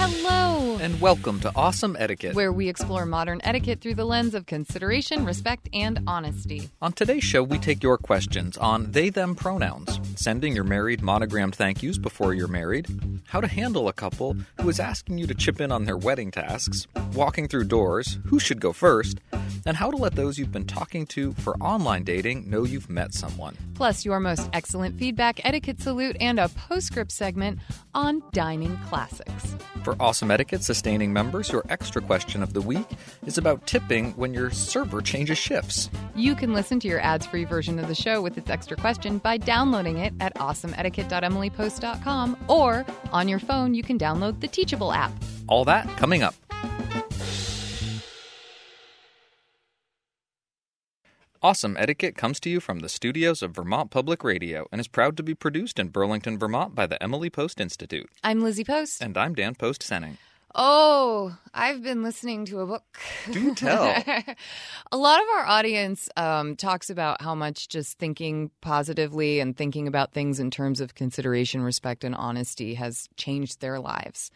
Hello! And welcome to Awesome Etiquette. Where we explore modern etiquette through the lens of consideration, respect, and honesty. On today's show, we take your questions on they them pronouns, sending your married monogrammed thank yous before you're married, how to handle a couple who is asking you to chip in on their wedding tasks, walking through doors, who should go first, and how to let those you've been talking to for online dating know you've met someone. Plus, your most excellent feedback, etiquette salute, and a postscript segment on dining classics. For Awesome Etiquette sustaining members, your extra question of the week is about tipping when your server changes shifts. You can listen to your ads free version of the show with its extra question by downloading it at awesomeetiquette.emilypost.com or on your phone, you can download the Teachable app. All that coming up. Awesome Etiquette comes to you from the studios of Vermont Public Radio and is proud to be produced in Burlington, Vermont by the Emily Post Institute. I'm Lizzie Post. And I'm Dan Post Senning. Oh, I've been listening to a book. Do tell. a lot of our audience um, talks about how much just thinking positively and thinking about things in terms of consideration, respect, and honesty has changed their lives.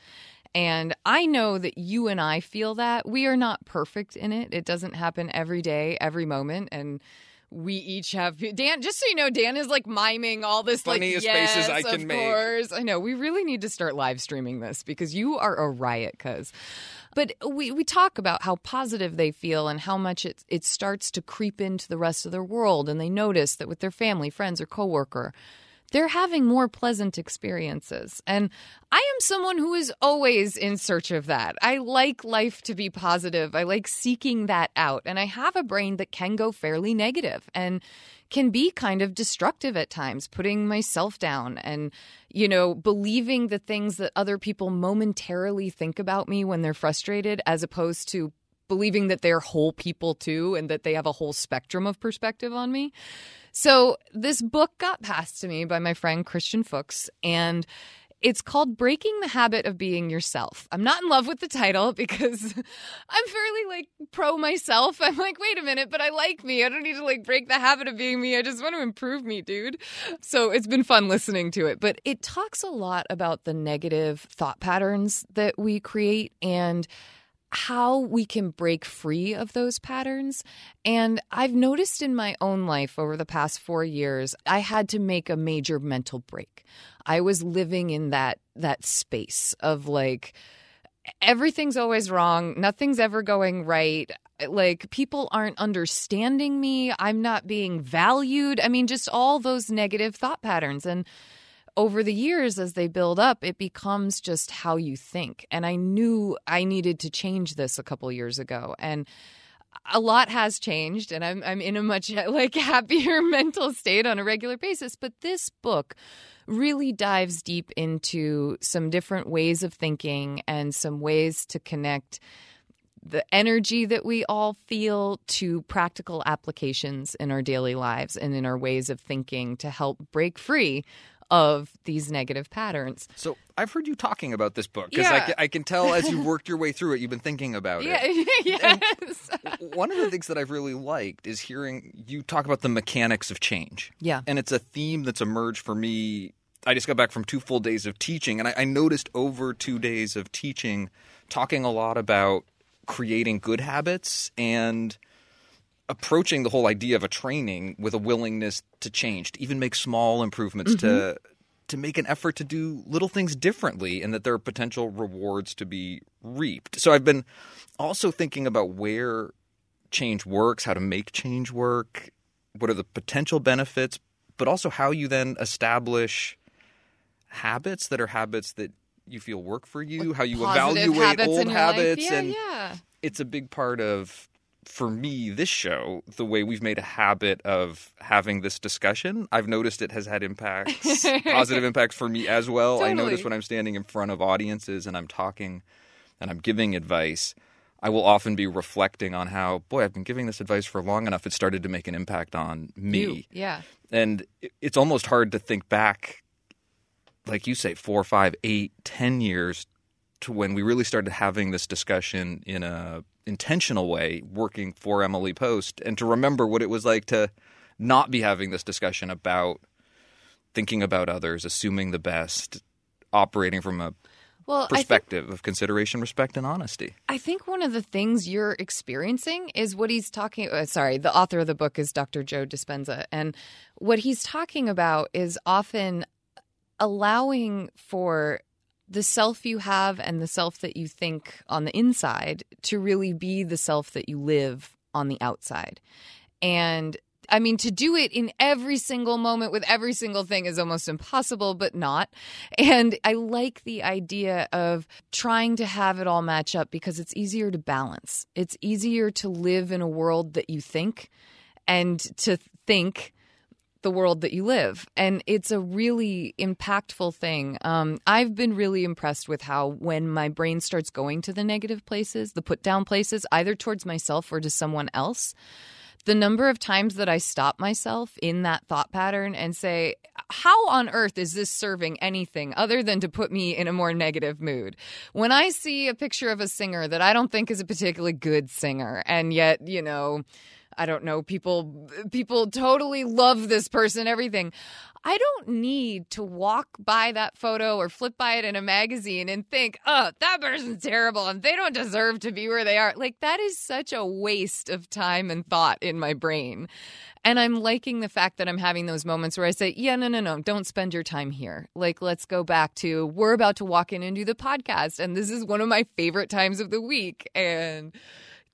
And I know that you and I feel that. We are not perfect in it. It doesn't happen every day, every moment. And we each have Dan. Just so you know, Dan is like miming all this Funniest like yes, faces I can of make. course. I know. We really need to start live streaming this because you are a riot. Cause, but we we talk about how positive they feel and how much it it starts to creep into the rest of their world, and they notice that with their family, friends, or coworker they're having more pleasant experiences. And I am someone who is always in search of that. I like life to be positive. I like seeking that out. And I have a brain that can go fairly negative and can be kind of destructive at times, putting myself down and, you know, believing the things that other people momentarily think about me when they're frustrated, as opposed to believing that they're whole people too and that they have a whole spectrum of perspective on me. So this book got passed to me by my friend Christian Fuchs and it's called Breaking the Habit of Being Yourself. I'm not in love with the title because I'm fairly like pro myself. I'm like, wait a minute, but I like me. I don't need to like break the habit of being me. I just want to improve me, dude. So it's been fun listening to it. But it talks a lot about the negative thought patterns that we create and how we can break free of those patterns. And I've noticed in my own life over the past four years, I had to make a major mental break. I was living in that that space of like everything's always wrong, nothing's ever going right. Like people aren't understanding me, I'm not being valued. I mean, just all those negative thought patterns and over the years as they build up it becomes just how you think. And i knew i needed to change this a couple years ago. And a lot has changed and i'm i'm in a much like happier mental state on a regular basis. But this book really dives deep into some different ways of thinking and some ways to connect the energy that we all feel to practical applications in our daily lives and in our ways of thinking to help break free of these negative patterns. So I've heard you talking about this book because Yeah. I, I can tell as you've worked your way through it, you've been thinking about Yeah, it. yes. One of the things that I've really liked is hearing you talk about the mechanics of change. Yeah. And it's a theme that's emerged for me. I just got back from two full days of teaching, and I, I noticed over two days of teaching, talking a lot about creating good habits and approaching the whole idea of a training with a willingness to change, to even make small improvements to to make an effort to do little things differently and that there are potential rewards to be reaped. So I've been also thinking about where change works, how to make change work, what are the potential benefits, but also how you then establish habits that are habits that you feel work for you, how you evaluate habits old habits Yeah, and yeah. it's a big part of for me this show the way we've made a habit of having this discussion i've noticed it has had impacts positive impacts for me as well i notice when i'm standing in front of audiences and i'm talking and i'm giving advice i will often be reflecting on how boy i've been giving this advice for long enough it started to make an impact on me You. Yeah. and it's almost hard to think back like you say four five eight ten years when we really started having this discussion in a intentional way working for emily post and to remember what it was like to not be having this discussion about thinking about others assuming the best operating from a Well, I think perspective of consideration respect and honesty I think one of the things you're experiencing is what he's talking. Uh, sorry, the author of the book is Dr. Joe Dispenza, and what he's talking about is often allowing for the self you have and the self that you think on the inside to really be the self that you live on the outside, and. I mean, to do it in every single moment with every single thing is almost impossible, but not. And I like the idea of trying to have it all match up because it's easier to balance. It's easier to live in a world that you think and to think the world that you live. And it's a really impactful thing. Um, I've been really impressed with how when my brain starts going to the negative places, the put down places, either towards myself or to someone else, the number of times that I stop myself in that thought pattern and say, how on earth is this serving anything other than to put me in a more negative mood? When I see a picture of a singer that I don't think is a particularly good singer, and yet, you know, I don't know, people people totally love this person, everything. I don't need to walk by that photo or flip by it in a magazine and think, oh, that person's terrible and they don't deserve to be where they are. Like, that is such a waste of time and thought in my brain. And I'm liking the fact that I'm having those moments where I say, yeah, no, no, no, don't spend your time here. Like, let's go back to we're about to walk in and do the podcast. And this is one of my favorite times of the week. And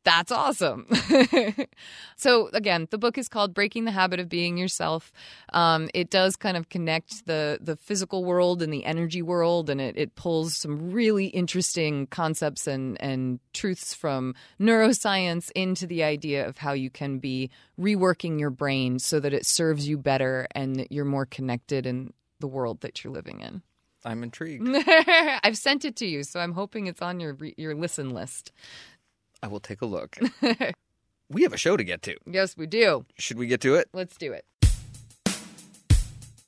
that's awesome. so again, the book is called "Breaking the Habit of Being Yourself." Um, it does kind of connect the the physical world and the energy world, and it, it pulls some really interesting concepts and and truths from neuroscience into the idea of how you can be reworking your brain so that it serves you better and that you're more connected in the world that you're living in. i'm intrigued I've sent it to you, so I'm hoping it's on your your listen list. I will take a look we have a show to get to Yes, we do. should we get to it Let's do it.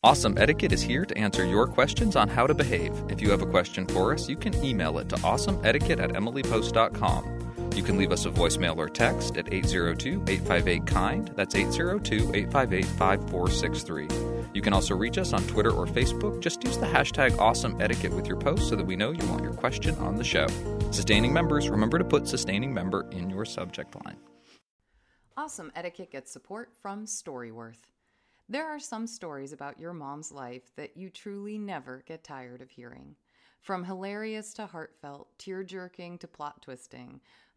Awesome Etiquette is here to answer your questions on how to behave. If you have a question for us, you can email it to awesomeetiquette at emilypost.com. You can leave us a voicemail or text at 802 858 KIND. That's 802 858 5463. You can also reach us on Twitter or Facebook. Just use the hashtag awesome etiquette with your post so that we know you want your question on the show. Sustaining members, remember to put sustaining member in your subject line. Awesome Etiquette gets support from Storyworth. There are some stories about your mom's life that you truly never get tired of hearing. From hilarious to heartfelt, tear jerking to plot twisting,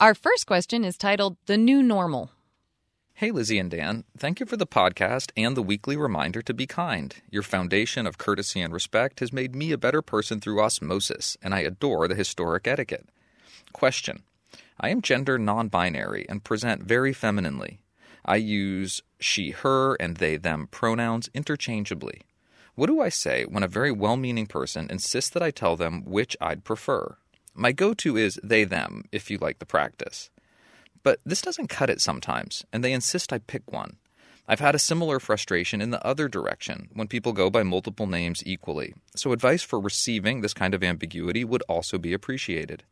Our first question is titled The New Normal. Hey, Lizzie and Dan. Thank you for the podcast and the weekly reminder to be kind. Your foundation of courtesy and respect has made me a better person through osmosis, and I adore the historic etiquette. Question I am gender non binary and present very femininely. I use she, her, and they, them pronouns interchangeably. What do I say when a very well meaning person insists that I tell them which I'd prefer? My go to is they them, if you like the practice. But this doesn't cut it sometimes, and they insist I pick one. I've had a similar frustration in the other direction when people go by multiple names equally, so advice for receiving this kind of ambiguity would also be appreciated.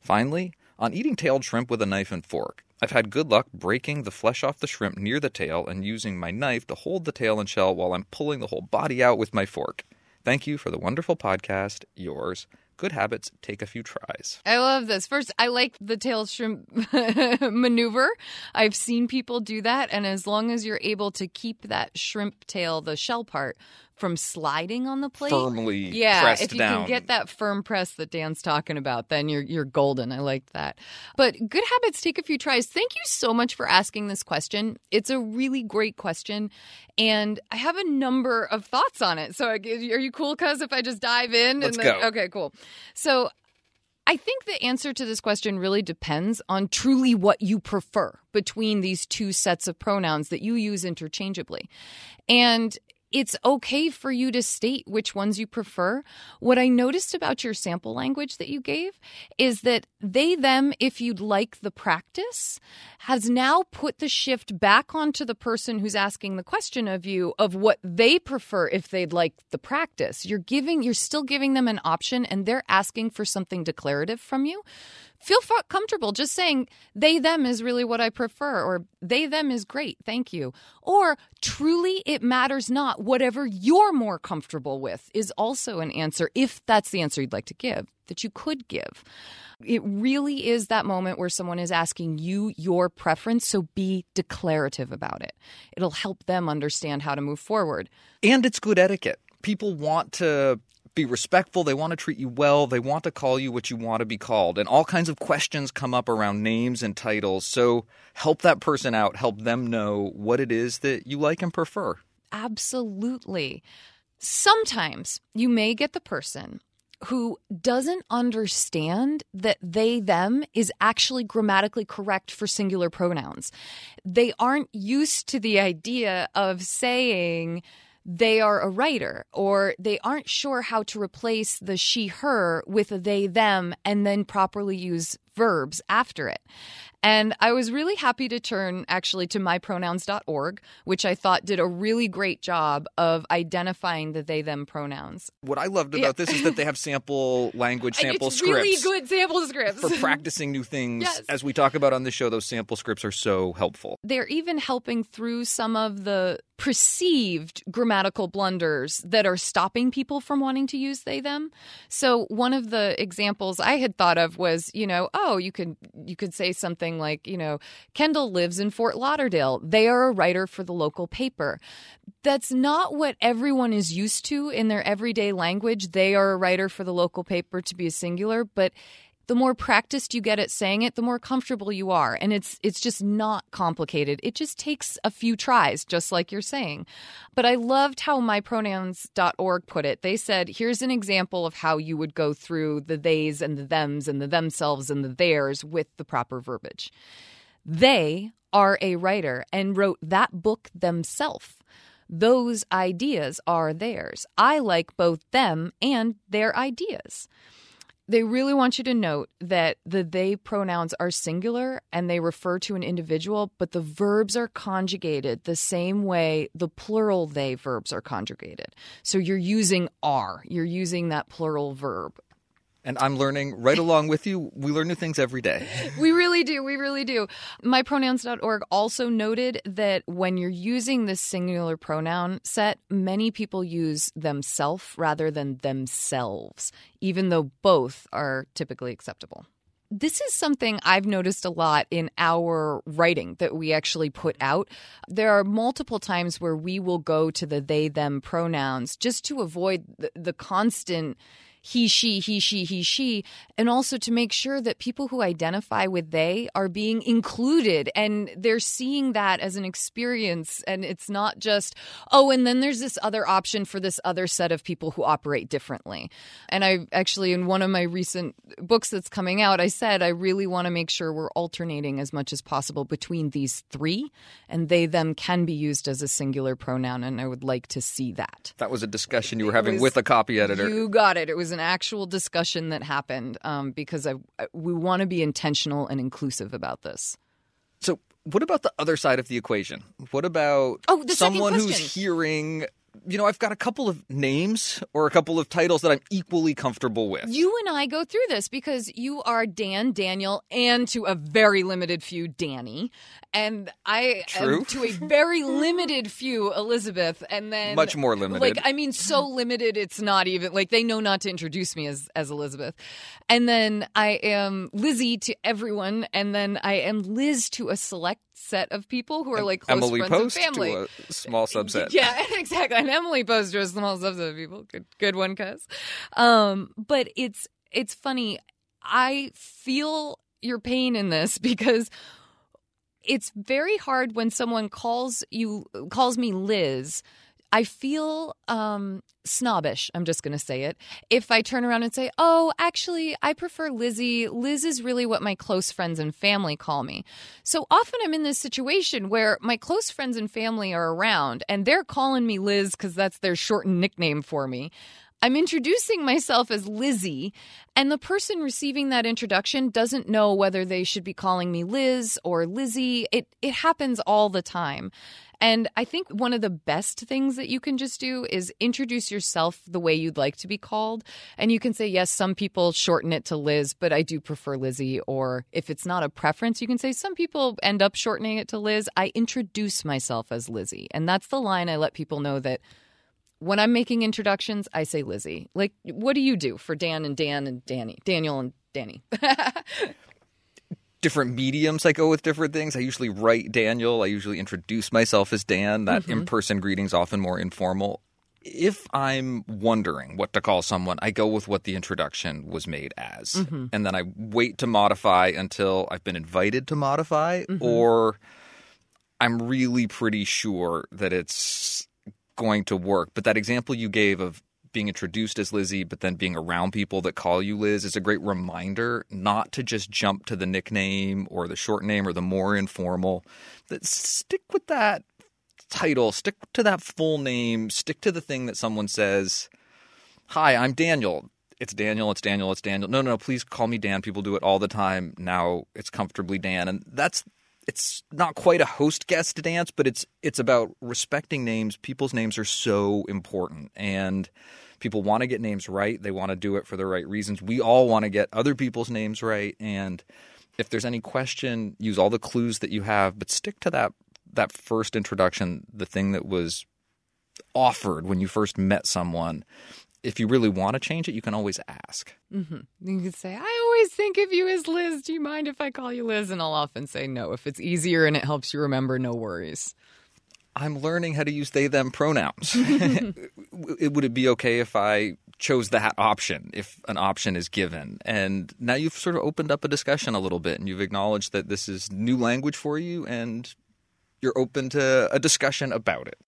Finally, on eating tailed shrimp with a knife and fork, I've had good luck breaking the flesh off the shrimp near the tail and using my knife to hold the tail and shell while I'm pulling the whole body out with my fork. Thank you for the wonderful podcast. Yours, good habits take a few tries. I love this. First, I like the tail shrimp maneuver. I've seen people do that. And as long as you're able to keep that shrimp tail, the shell part, from sliding on the plate. Firmly yeah, if you down. can get that firm press that Dan's talking about, then you're you're golden. I like that. But good habits take a few tries. Thank you so much for asking this question. It's a really great question, and I have a number of thoughts on it. So, are you cool, cuz if I just dive in? Let's and then, go. Okay, cool. So. I think the answer to this question really depends on truly what you prefer between these two sets of pronouns that you use interchangeably. And it's okay for you to state which ones you prefer. What I noticed about your sample language that you gave is that they, them, if you'd like the practice, has now put the shift back onto the person who's asking the question of you of what they prefer if they'd like the practice. You're giving, you're still giving them an option and they're asking for something declarative from you feel comfortable just saying they them is really what I prefer or they them is great, thank you. Or truly it matters not, whatever you're more comfortable with is also an answer if that's the answer you'd like to give that you could give. It really is that moment where someone is asking you your preference, so be declarative about it. It'll help them understand how to move forward. And it's good etiquette. People want to be respectful. They want to treat you well. They want to call you what you want to be called. And all kinds of questions come up around names and titles. So help that person out. Help them know what it is that you like and prefer. Absolutely. Sometimes you may get the person who doesn't understand that they them is actually grammatically correct for singular pronouns. They aren't used to the idea of saying they are a writer or they aren't sure how to replace the she her with a they them and then properly use verbs after it. And I was really happy to turn actually to mypronouns.org, which I thought did a really great job of identifying the they them pronouns. What I loved about Yeah. this is that they have sample language, sample it's scripts. really good sample scripts. For practicing new things, Yes. as we talk about on the show, those sample scripts are so helpful. They're even helping through some of the perceived grammatical blunders that are stopping people from wanting to use they them. So one of the examples I had thought of was, you know, oh, you could you could say something like, you know, Kendall lives in Fort Lauderdale. They are a writer for the local paper. That's not what everyone is used to in their everyday language. They are a writer for the local paper to be a singular, but the more practiced you get at saying it, the more comfortable you are. And it's it's just not complicated. It just takes a few tries, just like you're saying. But I loved how mypronouns.org put it. They said, here's an example of how you would go through the theys and the thems and the themselves and the theirs with the proper verbiage. They are a writer and wrote that book themselves. Those ideas are theirs. I like both them and their ideas they really want you to note that the they pronouns are singular and they refer to an individual, but the verbs are conjugated the same way the plural they verbs are conjugated. So you're using are, you're using that plural verb. And I'm learning right along with you. We learn new things every day. we really do. We really do. MyPronouns.org also noted that when you're using this singular pronoun set, many people use themself rather than themselves, even though both are typically acceptable this is something I've noticed a lot in our writing that we actually put out. There are multiple times where we will go to the they them pronouns just to avoid the, the constant he, she, he, she, he, she, and also to make sure that people who identify with they are being included and they're seeing that as an experience. And it's not just, oh, and then there's this other option for this other set of people who operate differently. And I actually, in one of my recent books that's coming out, I said I really want to make sure we're alternating as much as possible between these three, and they, them can be used as a singular pronoun. And I would like to see that. That was a discussion you were having was, with a copy editor. You got it. It was an actual discussion that happened um, because I, I we want to be intentional and inclusive about this. So, what about the other side of the equation? What about oh, someone who's hearing you know, I've got a couple of names or a couple of titles that I'm equally comfortable with. You and I go through this because you are Dan, Daniel, and to a very limited few, Danny. And I True. am to a very limited few, Elizabeth. And then much more limited. Like, I mean, so limited, it's not even like they know not to introduce me as, as Elizabeth. And then I am Lizzie to everyone. And then I am Liz to a select set of people who are like close Emily friends Post and family. To a small subset. Yeah, exactly. And Emily Post to a small subset of people. Good, good one, cuz. Um, but it's it's funny. I feel your pain in this because it's very hard when someone calls you calls me Liz I feel um, snobbish. I'm just going to say it. If I turn around and say, "Oh, actually, I prefer Lizzie. Liz is really what my close friends and family call me." So often I'm in this situation where my close friends and family are around and they're calling me Liz because that's their shortened nickname for me. I'm introducing myself as Lizzie, and the person receiving that introduction doesn't know whether they should be calling me Liz or Lizzie. It it happens all the time. And I think one of the best things that you can just do is introduce yourself the way you'd like to be called. And you can say, yes, some people shorten it to Liz, but I do prefer Lizzie. Or if it's not a preference, you can say, some people end up shortening it to Liz. I introduce myself as Lizzie. And that's the line I let people know that when I'm making introductions, I say Lizzie. Like, what do you do for Dan and Dan and Danny? Daniel and Danny. different mediums I go with different things. I usually write Daniel. I usually introduce myself as Dan. That mm-hmm. in person greeting is often more informal. If I'm wondering what to call someone, I go with what the introduction was made as. Mm-hmm. And then I wait to modify until I've been invited to modify mm-hmm. or I'm really pretty sure that it's going to work. But that example you gave of being introduced as Lizzie, but then being around people that call you Liz is a great reminder not to just jump to the nickname or the short name or the more informal. That stick with that title, stick to that full name, stick to the thing that someone says. Hi, I'm Daniel. It's Daniel, it's Daniel, it's Daniel. No, no, no, please call me Dan. People do it all the time. Now it's comfortably Dan. And that's it's not quite a host guest dance, but it's it's about respecting names. People's names are so important. And people want to get names right. They want to do it for the right reasons. We all want to get other people's names right. And if there's any question, use all the clues that you have, but stick to that that first introduction, the thing that was offered when you first met someone. If you really want to change it, you can always ask. Mm-hmm. You can say, I always think of you as Liz. Do you mind if I call you Liz? And I'll often say no. If it's easier and it helps you remember, no worries. I'm learning how to use they them pronouns. Would it be okay if I chose that option if an option is given? And now you've sort of opened up a discussion a little bit and you've acknowledged that this is new language for you and you're open to a discussion about it.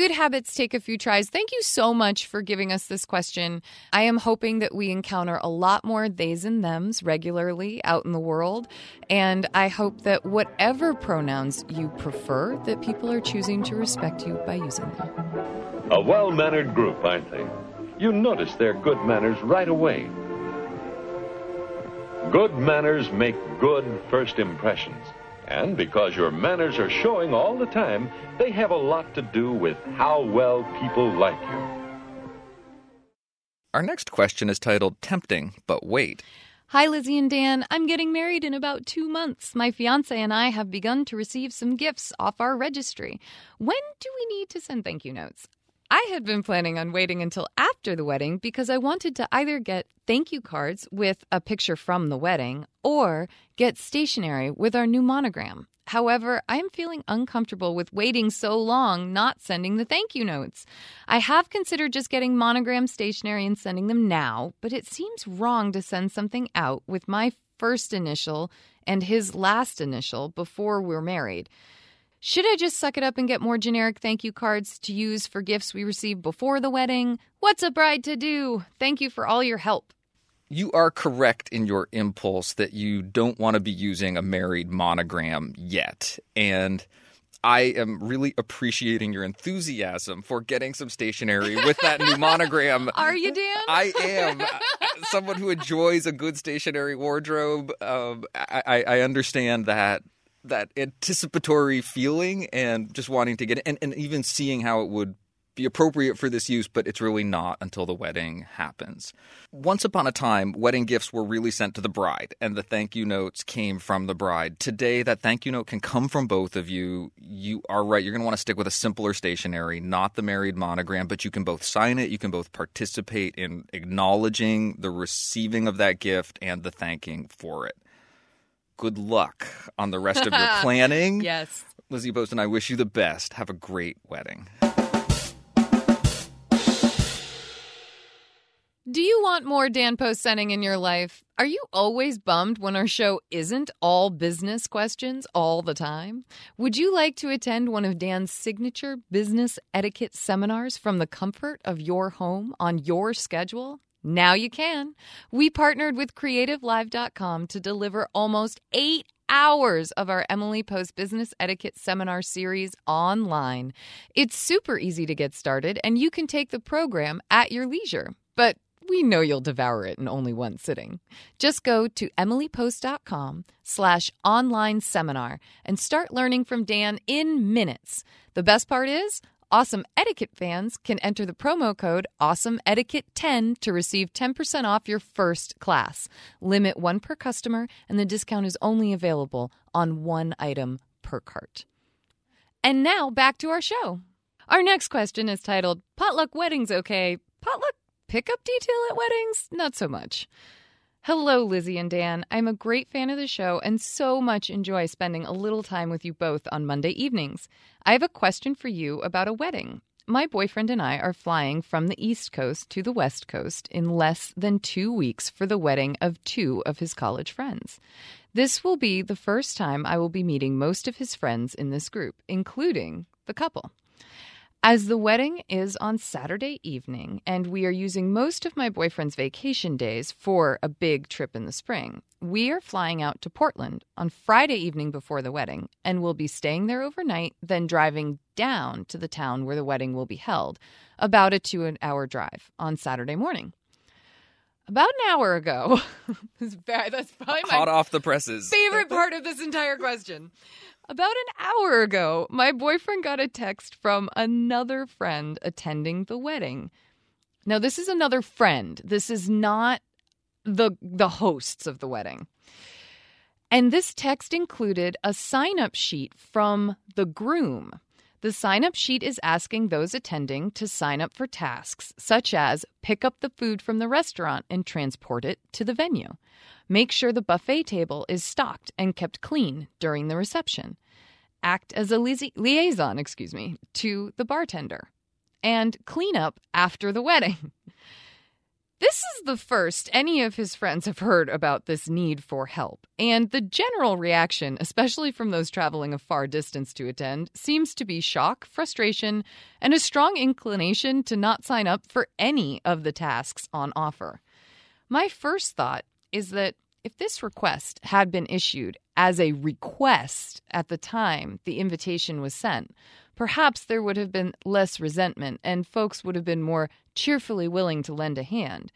Good habits take a few tries. Thank you so much for giving us this question. I am hoping that we encounter a lot more theys and thems regularly out in the world. And I hope that whatever pronouns you prefer, that people are choosing to respect you by using them. A well mannered group, aren't they? You notice their good manners right away. Good manners make good first impressions. And because your manners are showing all the time, they have a lot to do with how well people like you. Our next question is titled Tempting, but wait. Hi, Lizzie and Dan. I'm getting married in about two months. My fiance and I have begun to receive some gifts off our registry. When do we need to send thank you notes? I had been planning on waiting until after the wedding because I wanted to either get thank you cards with a picture from the wedding or get stationery with our new monogram. However, I am feeling uncomfortable with waiting so long not sending the thank you notes. I have considered just getting monogram stationery and sending them now, but it seems wrong to send something out with my first initial and his last initial before we're married. Should I just suck it up and get more generic thank you cards to use for gifts we receive before the wedding? What's a bride to do? Thank you for all your help. You are correct in your impulse that you don't want to be using a married monogram yet. And I am really appreciating your enthusiasm for getting some stationery with that new monogram. Are you, Dan? I am. Someone who enjoys a good stationery wardrobe. Um, I, I understand that that anticipatory feeling and just wanting to get it and, and even seeing how it would be appropriate for this use, but it's really not until the wedding happens. Once upon a time, wedding gifts were really sent to the bride, and the thank you notes came from the bride. Today, that thank you note can come from both of you. You are right, you're going to want to stick with a simpler stationery, not the married monogram, but you can both sign it, you can both participate in acknowledging the receiving of that gift and the thanking for it good luck on the rest of your planning. yes. Lizzie Post and I wish you the best. Have a great wedding. Do you want more Dan Post Senning in your life? Are you always bummed when our show isn't all business questions all the time? Would you like to attend one of Dan's signature business etiquette seminars from the comfort of your home on your schedule? Now you can. We partnered with CreativeLive.com to deliver almost eight hours of our Emily Post Business Etiquette Seminar Series online. It's super easy to get started, and you can take the program at your leisure. But we know you'll devour it in only one sitting. Just go to emilypost.com slash online seminar and start learning from Dan in minutes. The best part is Awesome Etiquette fans can enter the promo code AwesomeEtiquette10 to receive 10% off your first class. Limit one per customer, and the discount is only available on one item per cart. And now back to our show. Our next question is titled Potluck Weddings Okay? Potluck Pickup Detail at Weddings? Not so much. Hello, Lizzie and Dan. I'm a great fan of the show and so much enjoy spending a little time with you both on Monday evenings. I have a question for you about a wedding. My boyfriend and I are flying from the East Coast to the West Coast in less than two weeks for the wedding of two of his college friends. This will be the first time I will be meeting most of his friends in this group, including the couple. As the wedding is on Saturday evening, and we are using most of my boyfriend's vacation days for a big trip in the spring, we are flying out to Portland on Friday evening before the wedding, and we'll be staying there overnight, then driving down to the town where the wedding will be held, about a two hour drive on Saturday morning. About an hour ago, that's probably my hot off the presses. favorite part of this entire question. About an hour ago, my boyfriend got a text from another friend attending the wedding. Now, this is another friend. This is not the the hosts of the wedding. And this text included a sign-up sheet from the groom. The sign-up sheet is asking those attending to sign up for tasks such as pick up the food from the restaurant and transport it to the venue. Make sure the buffet table is stocked and kept clean during the reception. Act as a liaison, excuse me, to the bartender. And clean up after the wedding. This is the first any of his friends have heard about this need for help, and the general reaction, especially from those traveling a far distance to attend, seems to be shock, frustration, and a strong inclination to not sign up for any of the tasks on offer. My first thought is that if this request had been issued as a request at the time the invitation was sent, perhaps there would have been less resentment and folks would have been more cheerfully willing to lend a hand.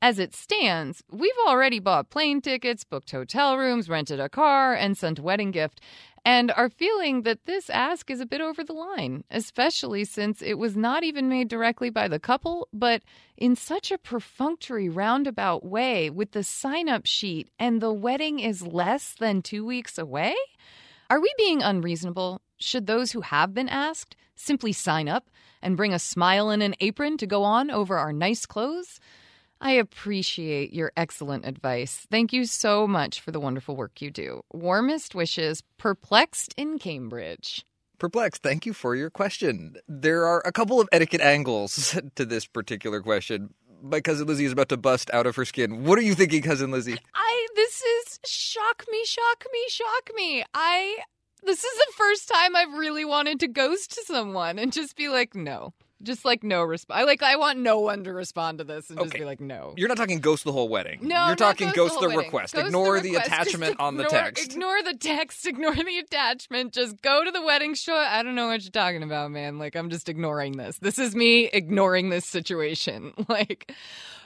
As it stands, we've already bought plane tickets, booked hotel rooms, rented a car, and sent a wedding gift, and are feeling that this ask is a bit over the line, especially since it was not even made directly by the couple, but in such a perfunctory roundabout way with the sign up sheet, and the wedding is less than two weeks away? Are we being unreasonable? Should those who have been asked simply sign up and bring a smile and an apron to go on over our nice clothes? I appreciate your excellent advice. Thank you so much for the wonderful work you do. Warmest wishes, Perplexed in Cambridge. Perplexed, thank you for your question. There are a couple of etiquette angles to this particular question. My cousin Lizzie is about to bust out of her skin. What are you thinking, cousin Lizzie? I this is shock me, shock me, shock me. I this is the first time I've really wanted to ghost someone and just be like, no. Just like no response. I like I want no one to respond to this and just be like no. You're not talking ghost the whole wedding. No, You're not talking ghost the the, request. Ghost ignore the the, request. Just attachment on the text. Ignore the text. Ignore the attachment. Just go to the wedding show. I don't know what you're talking about, man. Like I'm just ignoring this. This is me ignoring this situation. Like,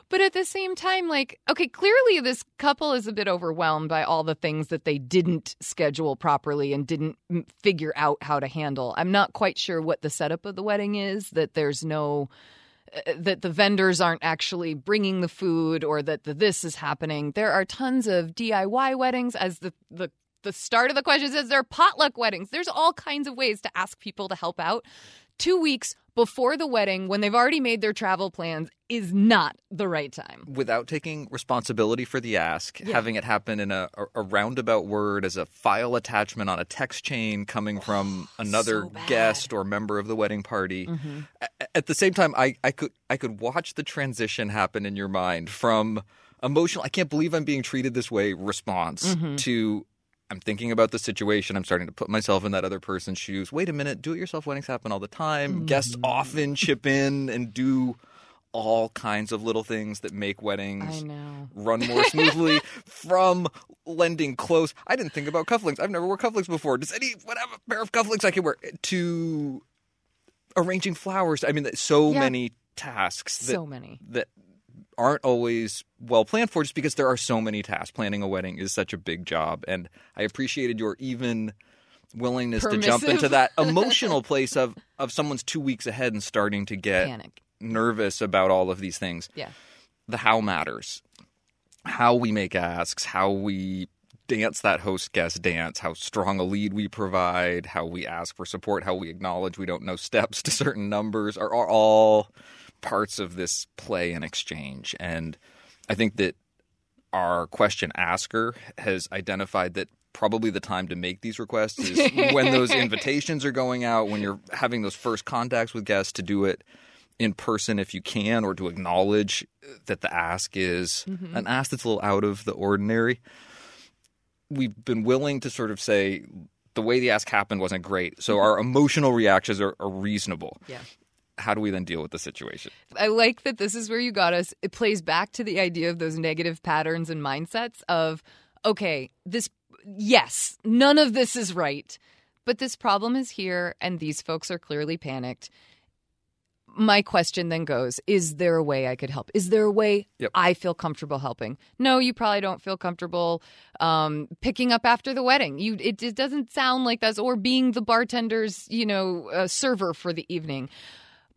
but at the same time, like, okay, clearly this couple is a bit overwhelmed by all the things that they didn't schedule properly and didn't mm, figure out how to handle. I'm not quite sure what the setup of the wedding is. That there's no uh, that the vendors aren't actually bringing the food or that the this is happening. There are tons of DIY weddings as the the the start of the question says there are potluck weddings. There's all kinds of ways to ask people to help out. 2 weeks before the wedding when they've already made their travel plans is not the right time. Without taking responsibility for the ask, having it happen in a, a, roundabout word as a file attachment on a text chain coming from another so. Mm-hmm. guest or member of the wedding party. A- At the same time, I, I could I could watch the transition happen in your mind from emotional I can't believe I'm being treated this way response Mm-hmm. to I'm thinking about the situation. I'm starting to put myself in that other person's shoes. Wait a minute, do it yourself weddings happen all the time. Guests Mm-hmm. often chip in and do all kinds of little things that make weddings run more smoothly from lending clothes. I didn't think about cufflinks. I've never worn cufflinks before. Does anyone have a pair of cufflinks I can wear? To arranging flowers. I mean, so Yeah. many tasks that, So many. that aren't always well planned for just because there are so many tasks. Planning a wedding is such a big job. And I appreciated your even willingness to jump into that emotional place of, of someone's two weeks ahead and starting to get Panic. nervous about all of these things Yeah. the how matters. How we make asks, how we dance that host guest dance, how strong a lead we provide, how we ask for support, how we acknowledge we don't know steps to certain numbers are, are all parts of this play and exchange. And I think that our question asker has identified that probably the time to make these requests is when those invitations are going out, when you're having those first contacts with guests to do it in person if you can, or to acknowledge that the ask is mm-hmm. an ask that's a little out of the ordinary. We've been willing to sort of say the way the ask happened wasn't great, so mm-hmm. our emotional reactions are, are reasonable. Yeah. How do we then deal with the situation? I like that this is where you got us. It plays back to the idea of those negative patterns and mindsets of, okay, this, yes, none of this is right, but this problem is here and these folks are clearly panicked. My question then goes Is there a way I could help? Is there a way Yep. I feel comfortable helping? No, you probably don't feel comfortable um, picking up after the wedding. You, it, it doesn't sound like that's, or being the bartender's, you know, uh, server for the evening.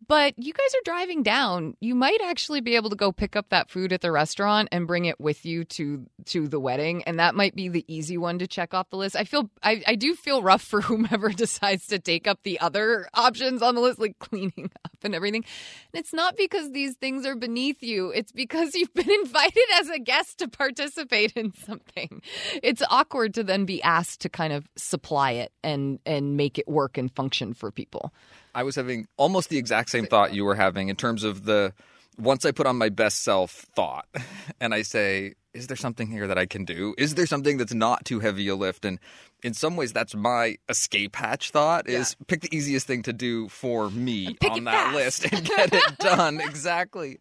But you guys are driving down. You might actually be able to go pick up that food at the restaurant and bring it with you to to the wedding, and that might be the easy one to check off the list. I feel I, I do feel rough for whomever decides to take up the other options on the list, like cleaning up and everything. And it's not because these things are beneath you. It's because you've been invited as a guest to participate in something. It's awkward to then be asked to kind of supply it and and make it work and function for people. I was having almost the exact same thought you were having in terms of the once I put on my best self thought and I say, is there something here that I can do? Is there something that's not too heavy a lift? And in some ways, that's my escape hatch thought is yeah. pick the easiest thing to do for me on that fast. list and get it done. exactly.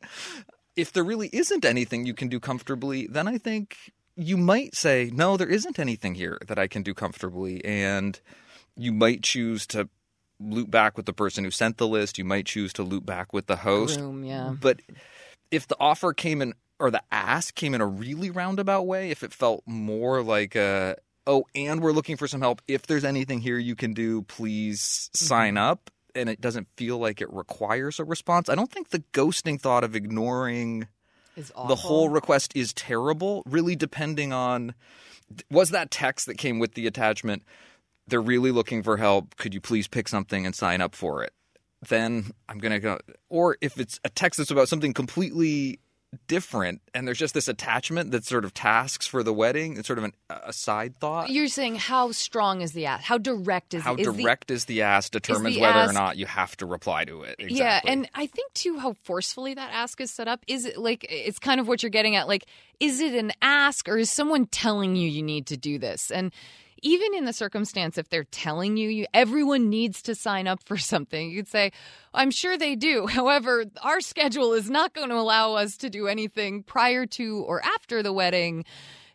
If there really isn't anything you can do comfortably, then I think you might say, no, there isn't anything here that I can do comfortably. And you might choose to loop back with the person who sent the list. You might choose to loop back with the host. Yeah. But if the offer came in or the ask came in a really roundabout way, if it felt more like a oh, and we're looking for some help. If there's anything here you can do, please sign mm-hmm. up. And it doesn't feel like it requires a response. I don't think the ghosting thought of ignoring the whole request is terrible, really depending on was that text that came with the attachment they're really looking for help. Could you please pick something and sign up for it? Then I'm going to go. Or if it's a text that's about something completely different and there's just this attachment that's sort of tasks for the wedding it's sort of an, a side thought you're saying how strong is the ask how direct is how is direct the, is the ask determines the whether ask, or not you have to reply to it exactly. yeah and i think too how forcefully that ask is set up is it like it's kind of what you're getting at like is it an ask or is someone telling you you need to do this and even in the circumstance if they're telling you, you everyone needs to sign up for something, you'd say, I'm sure they do. However, our schedule is not going to allow us to do anything prior to or after the wedding.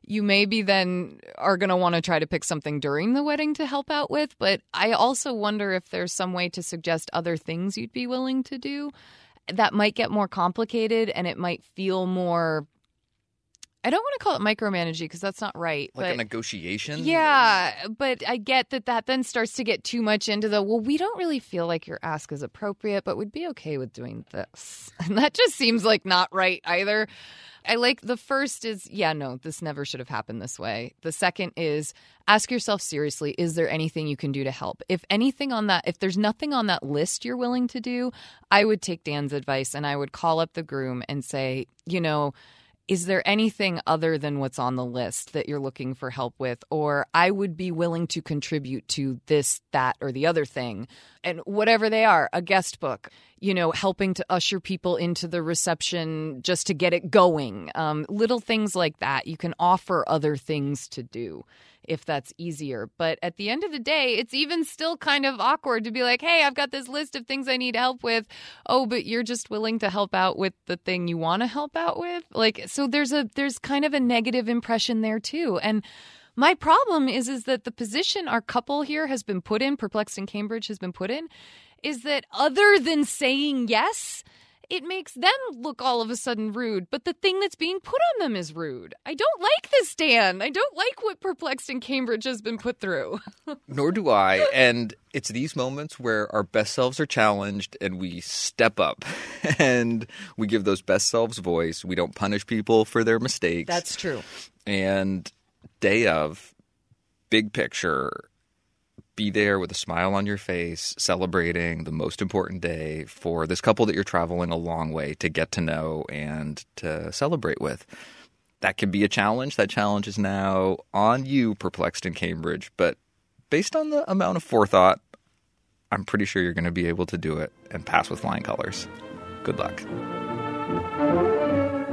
You maybe then are going to want to try to pick something during the wedding to help out with. But I also wonder if there's some way to suggest other things you'd be willing to do that might get more complicated and it might feel more I don't want to call it micromanaging because that's not right. Like but, a negotiation? Yeah, but I get that that then starts to get too much into the, well, we don't really feel like your ask is appropriate, but we'd be okay with doing this. And that just seems like not right either. I like the first is, yeah, no, this never should have happened this way. The second is ask yourself seriously, is there anything you can do to help? If anything on that, if there's nothing on that list you're willing to do, I would take Dan's advice and I would call up the groom and say, you know, is there anything other than what's on the list that you're looking for help with? Or I would be willing to contribute to this, that, or the other thing. And whatever they are, a guest book, you know, helping to usher people into the reception just to get it going. Um, little things like that. You can offer other things to do if that's easier. But at the end of the day, it's even still kind of awkward to be like, hey, I've got this list of things I need help with. Oh, but you're just willing to help out with the thing you want to help out with. Like, so there's a, there's kind of a negative impression there too. And, my problem is is that the position our couple here has been put in, Perplexed in Cambridge has been put in, is that other than saying yes, it makes them look all of a sudden rude, but the thing that's being put on them is rude. I don't like this, Dan. I don't like what Perplexed in Cambridge has been put through. Nor do I. And it's these moments where our best selves are challenged and we step up and we give those best selves voice. We don't punish people for their mistakes. That's true. And day of, big picture, be there with a smile on your face, celebrating the most important day for this couple that you're traveling a long way to get to know and to celebrate with. That can be a challenge. That challenge is now on you, perplexed in Cambridge. But based on the amount of forethought, I'm pretty sure you're going to be able to do it and pass with flying colors. Good luck.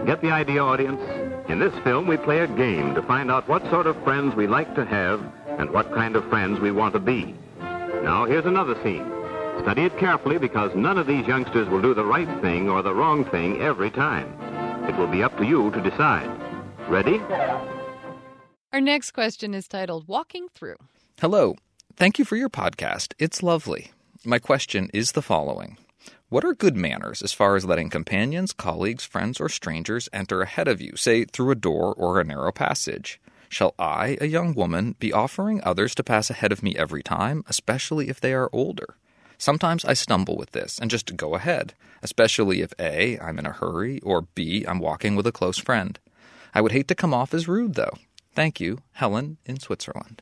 Get the idea, audience? In this film, we play a game to find out what sort of friends we like to have and what kind of friends we want to be. Now, here's another scene. Study it carefully because none of these youngsters will do the right thing or the wrong thing every time. It will be up to you to decide. Ready? Our next question is titled Walking Through. Hello. Thank you for your podcast. It's lovely. My question is the following What are good manners as far as letting companions, colleagues, friends, or strangers enter ahead of you, say through a door or a narrow passage? Shall I, a young woman, be offering others to pass ahead of me every time, especially if they are older? Sometimes I stumble with this and just go ahead, especially if A, I'm in a hurry, or B, I'm walking with a close friend. I would hate to come off as rude, though. Thank you, Helen in Switzerland.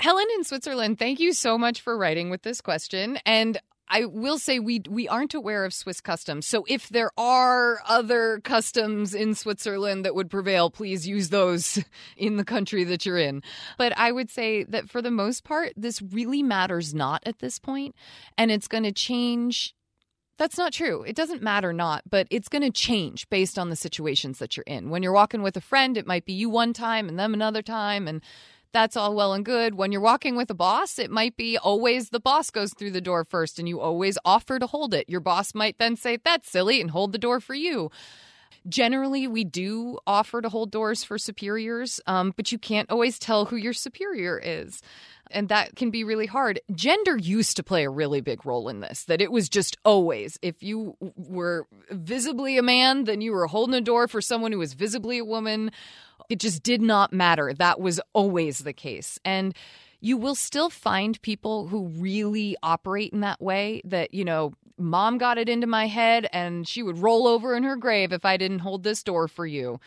Helen in Switzerland, thank you so much for writing with this question. And I will say we we aren't aware of Swiss customs. So if there are other customs in Switzerland that would prevail, please use those in the country that you're in. But I would say that for the most part, this really matters not at this point, and it's going to change That's not true. It doesn't matter not, but it's going to change based on the situations that you're in. When you're walking with a friend, it might be you one time and them another time and that's all well and good. When you're walking with a boss, it might be always the boss goes through the door first and you always offer to hold it. Your boss might then say, That's silly, and hold the door for you. Generally, we do offer to hold doors for superiors, um, but you can't always tell who your superior is. And that can be really hard. Gender used to play a really big role in this, that it was just always. If you were visibly a man, then you were holding a door for someone who was visibly a woman. It just did not matter. That was always the case. And you will still find people who really operate in that way that, you know, mom got it into my head and she would roll over in her grave if I didn't hold this door for you.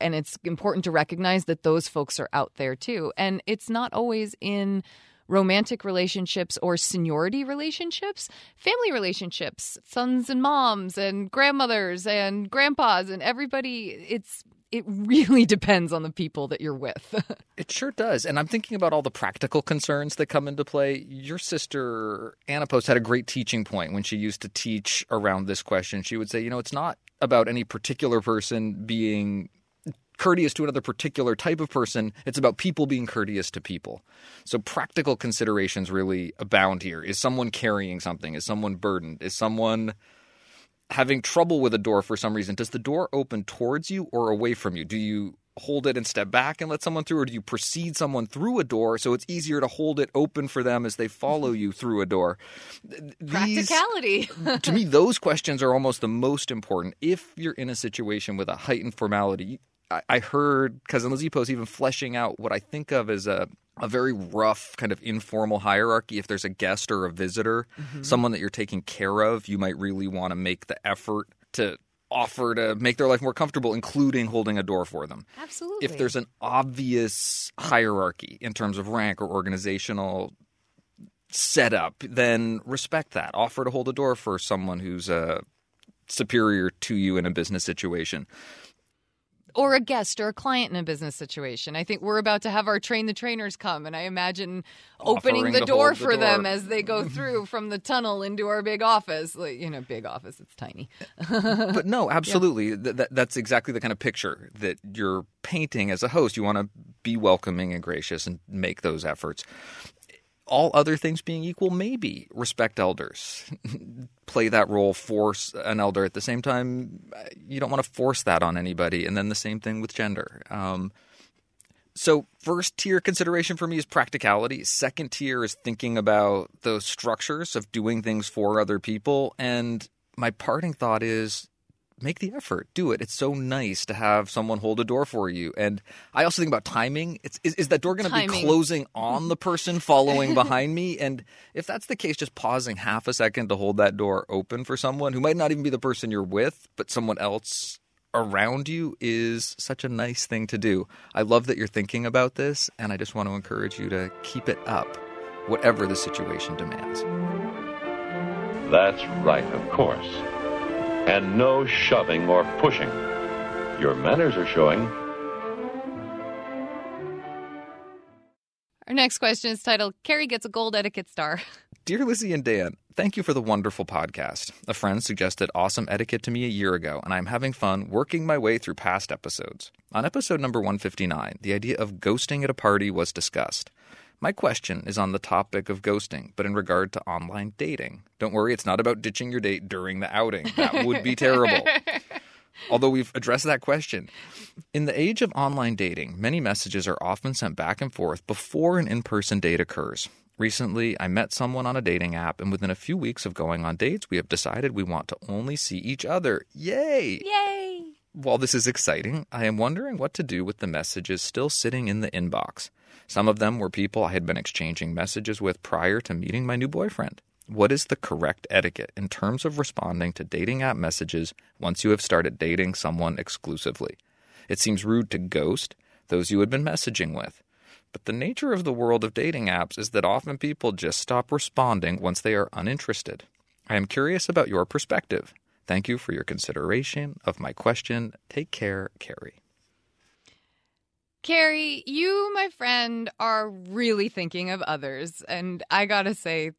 And it's important to recognize that those folks are out there too. And it's not always in romantic relationships or seniority relationships, family relationships, sons and moms and grandmothers and grandpas and everybody. It's it really depends on the people that you're with. it sure does. And I'm thinking about all the practical concerns that come into play. Your sister, Anna Post, had a great teaching point when she used to teach around this question. She would say, you know, it's not about any particular person being courteous to another particular type of person. It's about people being courteous to people. So practical considerations really abound here. Is someone carrying something? Is someone burdened? Is someone having trouble with a door for some reason, does the door open towards you or away from you? Do you hold it and step back and let someone through, or do you precede someone through a door so it's easier to hold it open for them as they follow you through a door? These, Practicality. to me, those questions are almost the most important. If you're in a situation with a heightened formality, I, I heard Cousin Lizzie Post even fleshing out what I think of as a a very rough kind of informal hierarchy. If there's a guest or a visitor, mm-hmm. someone that you're taking care of, you might really want to make the effort to offer to make their life more comfortable, including holding a door for them. Absolutely. If there's an obvious hierarchy in terms of rank or organizational setup, then respect that. Offer to hold a door for someone who's uh, superior to you in a business situation or a guest or a client in a business situation. I think we're about to have our train the trainers come, and I imagine opening the door for the door. them as they go through from the tunnel into our big office. Like, you know, big office, it's tiny. but no, absolutely. Yeah. That, that's exactly the kind of picture that you're painting as a host. You want to be welcoming and gracious and make those efforts all other things being equal, maybe respect elders, play that role, force an elder. At the same time, you don't want to force that on anybody. And then the same thing with gender. Um, so, first tier consideration for me is practicality. Second tier is thinking about those structures of doing things for other people. And my parting thought is make the effort, do it. It's so nice to have someone hold a door for you. And I also think about timing. It's, is, is that door going to be closing on the person following behind me? And if that's the case, just pausing half a second to hold that door open for someone who might not even be the person you're with, but someone else around you is such a nice thing to do. I love that you're thinking about this, and I just want to encourage you to keep it up, whatever the situation demands. That's right, of course and no shoving or pushing. Your manners are showing. Our next question is titled Carrie Gets a Gold Etiquette Star. Dear Lizzie and Dan, thank you for the wonderful podcast. A friend suggested awesome etiquette to me a year ago, and I'm having fun working my way through past episodes. On episode number 159, the idea of ghosting at a party was discussed. My question is on the topic of ghosting, but in regard to online dating. Don't worry, it's not about ditching your date during the outing. That would be terrible. Although we've addressed that question. In the age of online dating, many messages are often sent back and forth before an in person date occurs. Recently, I met someone on a dating app, and within a few weeks of going on dates, we have decided we want to only see each other. Yay! Yay! While this is exciting, I am wondering what to do with the messages still sitting in the inbox. Some of them were people I had been exchanging messages with prior to meeting my new boyfriend. What is the correct etiquette in terms of responding to dating app messages once you have started dating someone exclusively? It seems rude to ghost those you had been messaging with. But the nature of the world of dating apps is that often people just stop responding once they are uninterested. I am curious about your perspective. Thank you for your consideration of my question. Take care, Carrie. Carrie, you, my friend, are really thinking of others. And I gotta say,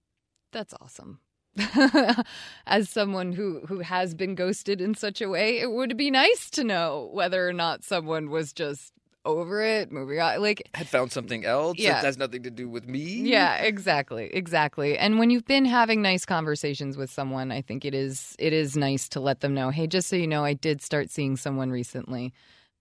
that's awesome. as someone who who has been ghosted in such a way, it would be nice to know whether or not someone was just over it, moving on. Like Had found something else Yeah. that has nothing to do with me. yeah, exactly, exactly. And when you've been having nice conversations with someone, I think it is it is nice to let them know, hey, just so you know, I did start seeing someone recently.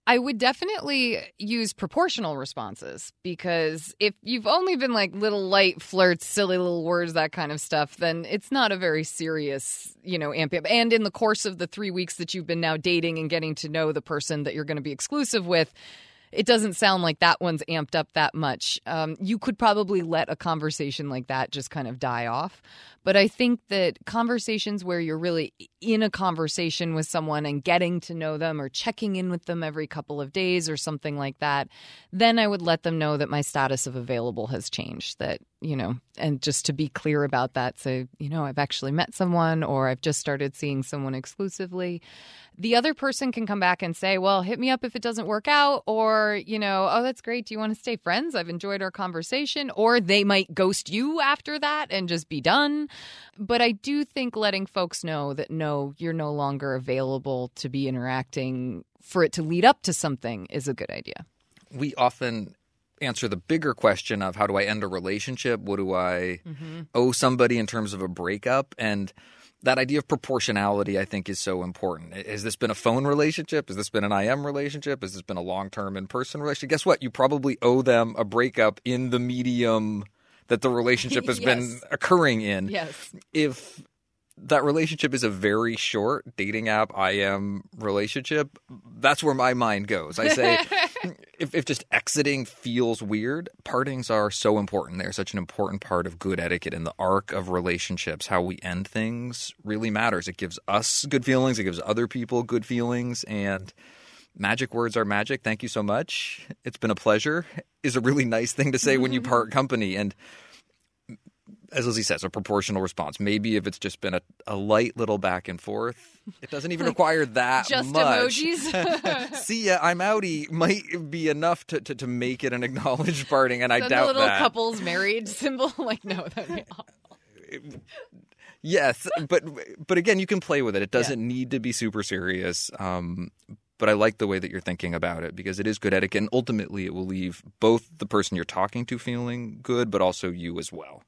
I would definitely use proportional responses because if you've only been like little light flirts, silly little words, that kind of stuff, then it's not a very serious, you know, amp up. And in the course of the three weeks that you've been now dating and getting to know the person that you're going to be exclusive with, it doesn't sound like that one's amped up that much. Um, you could probably let a conversation like that just kind of die off. But I think that conversations where you're really in a conversation with someone and getting to know them or checking in with them every couple of days or something like that, then I would let them know that my status of available has changed. That, you know, and just to be clear about that, say, you know, I've actually met someone or I've just started seeing someone exclusively the other person can come back and say, well, hit me up if it doesn't work out, or, you know, oh, that's great. Do you want to stay friends? I've enjoyed our conversation. Or they might ghost you after that and just be done. But I do think letting folks know that no, you're no longer available to be interacting for it to lead up to something is a good idea. we often answer the bigger question of how do I end a relationship? What do I mm-hmm. owe somebody in terms of a breakup? And that idea of proportionality, I think, is so important. Has this been a phone relationship? Has this been an IM relationship? Has this been a long term in person relationship? Guess what? You probably owe them a breakup in the medium that the relationship has been occurring in Yes. if that relationship is a very short dating app IM relationship, that's where my mind goes. I say, if, if just exiting feels weird, partings are so important. They're such an important part of good etiquette in the arc of relationships. How we end things really matters. It gives us good feelings, it gives other people good feelings, and magic words are magic. Thank you so much. It's been a pleasure. Is a really nice thing to say when you part company. And as Lizzie says, a proportional response. Maybe if it's just been a, a light little back and forth, it doesn't even require that Just much. emojis. See ya, I'm outie might be enough to, to, to make it an acknowledged parting, and I doubt a little that. couples married symbol. Like, no, that'd be awful. Yes, but but again, you can play with it. It doesn't need to be super serious. Um, but I like the way that you're thinking about it because it is good etiquette, and ultimately, it will leave both the person you're talking to feeling good, but also you as well.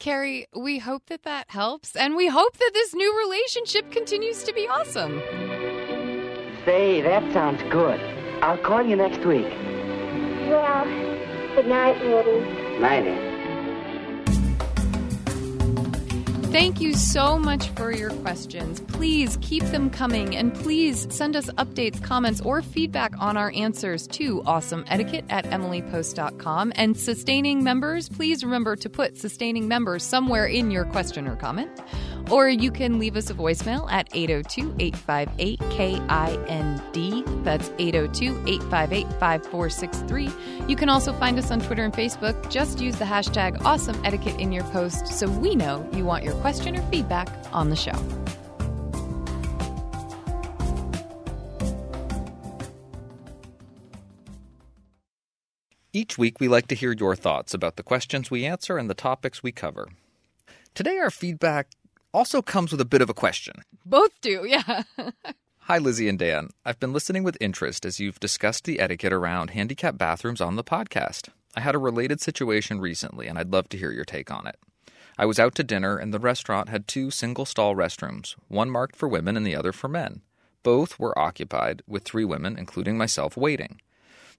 Carrie, we hope that that helps, and we hope that this new relationship continues to be awesome. Say, that sounds good. I'll call you next week. Well, good night, Eddie. Night, Ann. Thank you so much for your questions. Please keep them coming and please send us updates, comments, or feedback on our answers to awesomeetiquette at emilypost.com. And sustaining members, please remember to put sustaining members somewhere in your question or comment. Or you can leave us a voicemail at 802 858 KIND. That's 802 858 5463. You can also find us on Twitter and Facebook. Just use the hashtag awesome etiquette in your post so we know you want your question or feedback on the show. Each week, we like to hear your thoughts about the questions we answer and the topics we cover. Today, our feedback also comes with a bit of a question. Both do, yeah. Hi, Lizzie and Dan. I've been listening with interest as you've discussed the etiquette around handicap bathrooms on the podcast. I had a related situation recently, and I'd love to hear your take on it. I was out to dinner, and the restaurant had two single stall restrooms, one marked for women and the other for men. Both were occupied, with three women, including myself, waiting.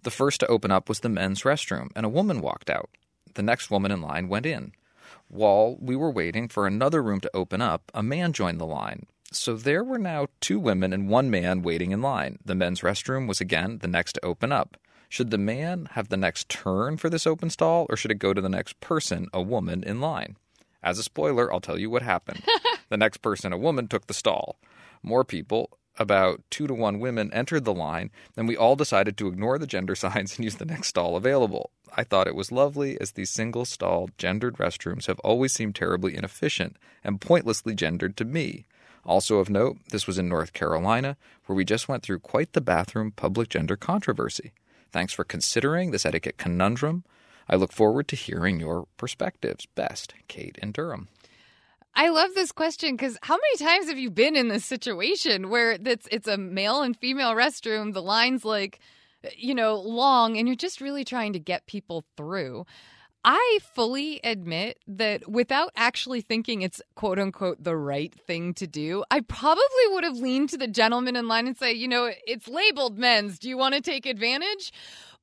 The first to open up was the men's restroom, and a woman walked out. The next woman in line went in. While we were waiting for another room to open up, a man joined the line. So there were now two women and one man waiting in line. The men's restroom was again the next to open up. Should the man have the next turn for this open stall, or should it go to the next person, a woman, in line? As a spoiler, I'll tell you what happened. the next person, a woman, took the stall. More people, about two to one women, entered the line, and we all decided to ignore the gender signs and use the next stall available. I thought it was lovely, as these single stall gendered restrooms have always seemed terribly inefficient and pointlessly gendered to me. Also of note, this was in North Carolina, where we just went through quite the bathroom public gender controversy. Thanks for considering this etiquette conundrum. I look forward to hearing your perspectives. Best, Kate in Durham. I love this question because how many times have you been in this situation where it's it's a male and female restroom, the line's like, you know, long, and you're just really trying to get people through. I fully admit that without actually thinking it's quote unquote the right thing to do, I probably would have leaned to the gentleman in line and say, you know, it's labeled men's. Do you want to take advantage?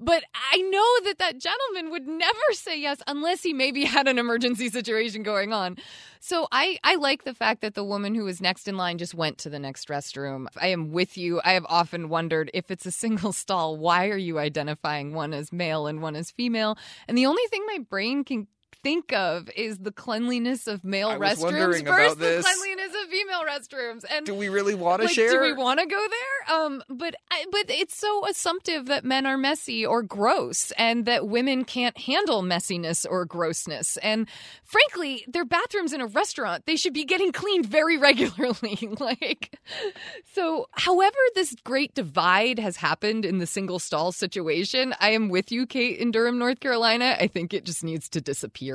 But I know that that gentleman would never say yes unless he maybe had an emergency situation going on. So I, I like the fact that the woman who was next in line just went to the next restroom. I am with you. I have often wondered if it's a single stall, why are you identifying one as male and one as female? And the only thing my brain can think of is the cleanliness of male restrooms versus the cleanliness of female restrooms. And Do we really want to like, share? Do we want to go there? Um, but I, but it's so assumptive that men are messy or gross, and that women can't handle messiness or grossness. And frankly, their bathrooms in a restaurant they should be getting cleaned very regularly. like, so however this great divide has happened in the single stall situation, I am with you, Kate, in Durham, North Carolina. I think it just needs to disappear.